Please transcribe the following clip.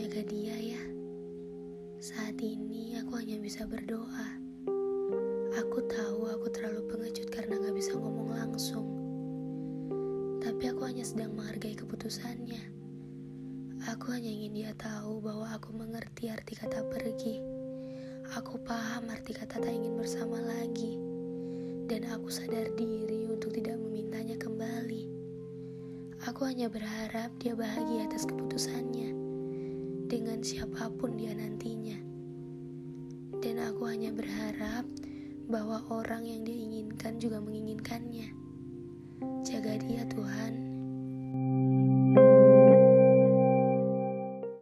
menjaga dia ya. Saat ini aku hanya bisa berdoa. Aku tahu aku terlalu pengecut karena gak bisa ngomong langsung. Tapi aku hanya sedang menghargai keputusannya. Aku hanya ingin dia tahu bahwa aku mengerti arti kata pergi. Aku paham arti kata tak ingin bersama lagi. Dan aku sadar diri untuk tidak memintanya kembali. Aku hanya berharap dia bahagia atas keputusannya. Dengan siapa pun dia nantinya. Dan aku hanya berharap bahwa orang yang dia inginkan juga menginginkannya. Jaga dia, Tuhan.